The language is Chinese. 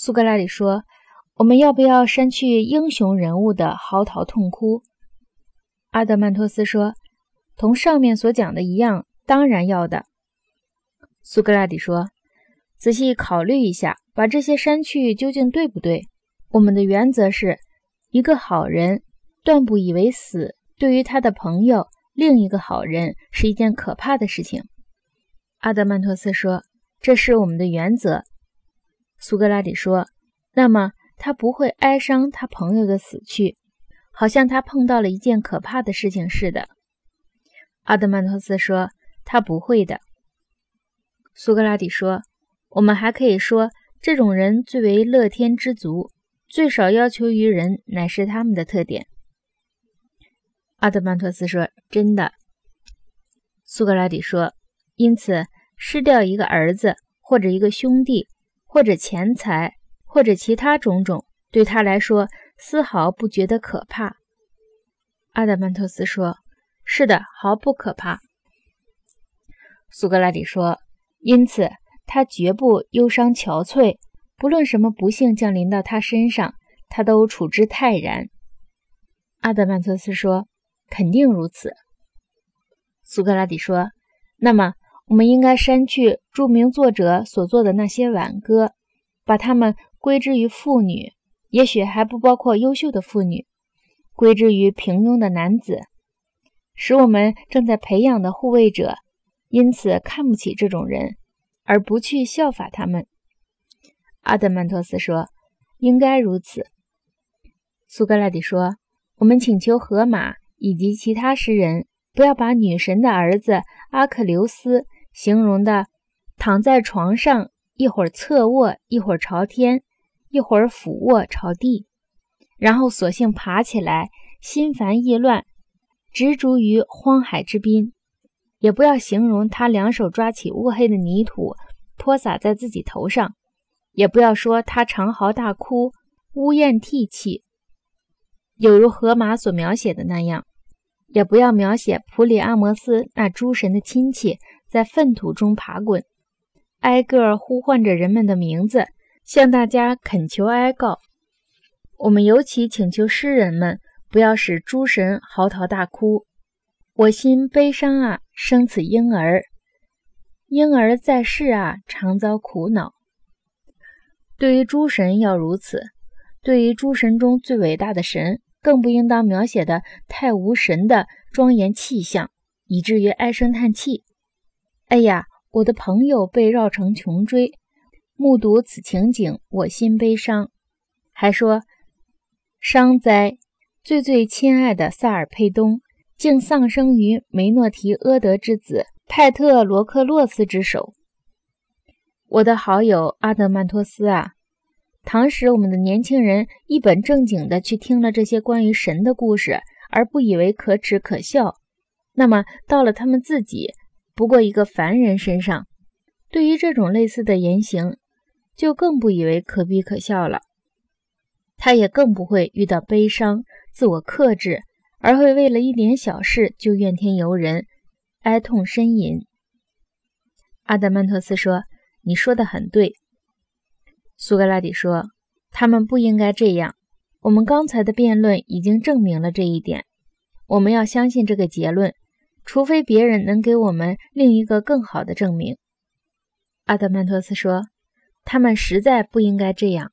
苏格拉底说：“我们要不要删去英雄人物的嚎啕痛哭？”阿德曼托斯说：“同上面所讲的一样，当然要的。”苏格拉底说：“仔细考虑一下，把这些删去究竟对不对？我们的原则是，一个好人断不以为死对于他的朋友另一个好人是一件可怕的事情。”阿德曼托斯说：“这是我们的原则。”苏格拉底说：“那么他不会哀伤他朋友的死去，好像他碰到了一件可怕的事情似的。”阿德曼托斯说：“他不会的。”苏格拉底说：“我们还可以说，这种人最为乐天知足，最少要求于人，乃是他们的特点。”阿德曼托斯说：“真的。”苏格拉底说：“因此，失掉一个儿子或者一个兄弟。”或者钱财，或者其他种种，对他来说丝毫不觉得可怕。阿德曼托斯说：“是的，毫不可怕。”苏格拉底说：“因此，他绝不忧伤憔悴，不论什么不幸降临到他身上，他都处之泰然。”阿德曼托斯说：“肯定如此。”苏格拉底说：“那么。”我们应该删去著名作者所做的那些挽歌，把它们归之于妇女，也许还不包括优秀的妇女，归之于平庸的男子，使我们正在培养的护卫者因此看不起这种人，而不去效法他们。阿德曼托斯说：“应该如此。”苏格拉底说：“我们请求荷马以及其他诗人不要把女神的儿子阿克琉斯。”形容的躺在床上，一会儿侧卧，一会儿朝天，一会儿俯卧朝地，然后索性爬起来，心烦意乱，执着于荒海之滨。也不要形容他两手抓起乌黑的泥土，泼洒在自己头上；也不要说他长嚎大哭，呜咽涕泣，有如荷马所描写的那样；也不要描写普里阿摩斯那诸神的亲戚。在粪土中爬滚，挨个呼唤着人们的名字，向大家恳求哀告。我们尤其请求诗人们不要使诸神嚎啕大哭。我心悲伤啊，生此婴儿；婴儿在世啊，常遭苦恼。对于诸神要如此，对于诸神中最伟大的神，更不应当描写的太无神的庄严气象，以至于唉声叹气。哎呀，我的朋友被绕成穷追，目睹此情景，我心悲伤。还说，伤哉，最最亲爱的萨尔佩东，竟丧生于梅诺提阿德之子派特罗克洛斯之手。我的好友阿德曼托斯啊，倘使我们的年轻人一本正经地去听了这些关于神的故事，而不以为可耻可笑，那么到了他们自己。不过一个凡人身上，对于这种类似的言行，就更不以为可比可笑了。他也更不会遇到悲伤、自我克制，而会为了一点小事就怨天尤人、哀痛呻吟。阿德曼托斯说：“你说的很对。”苏格拉底说：“他们不应该这样。我们刚才的辩论已经证明了这一点。我们要相信这个结论。”除非别人能给我们另一个更好的证明，阿德曼托斯说：“他们实在不应该这样。”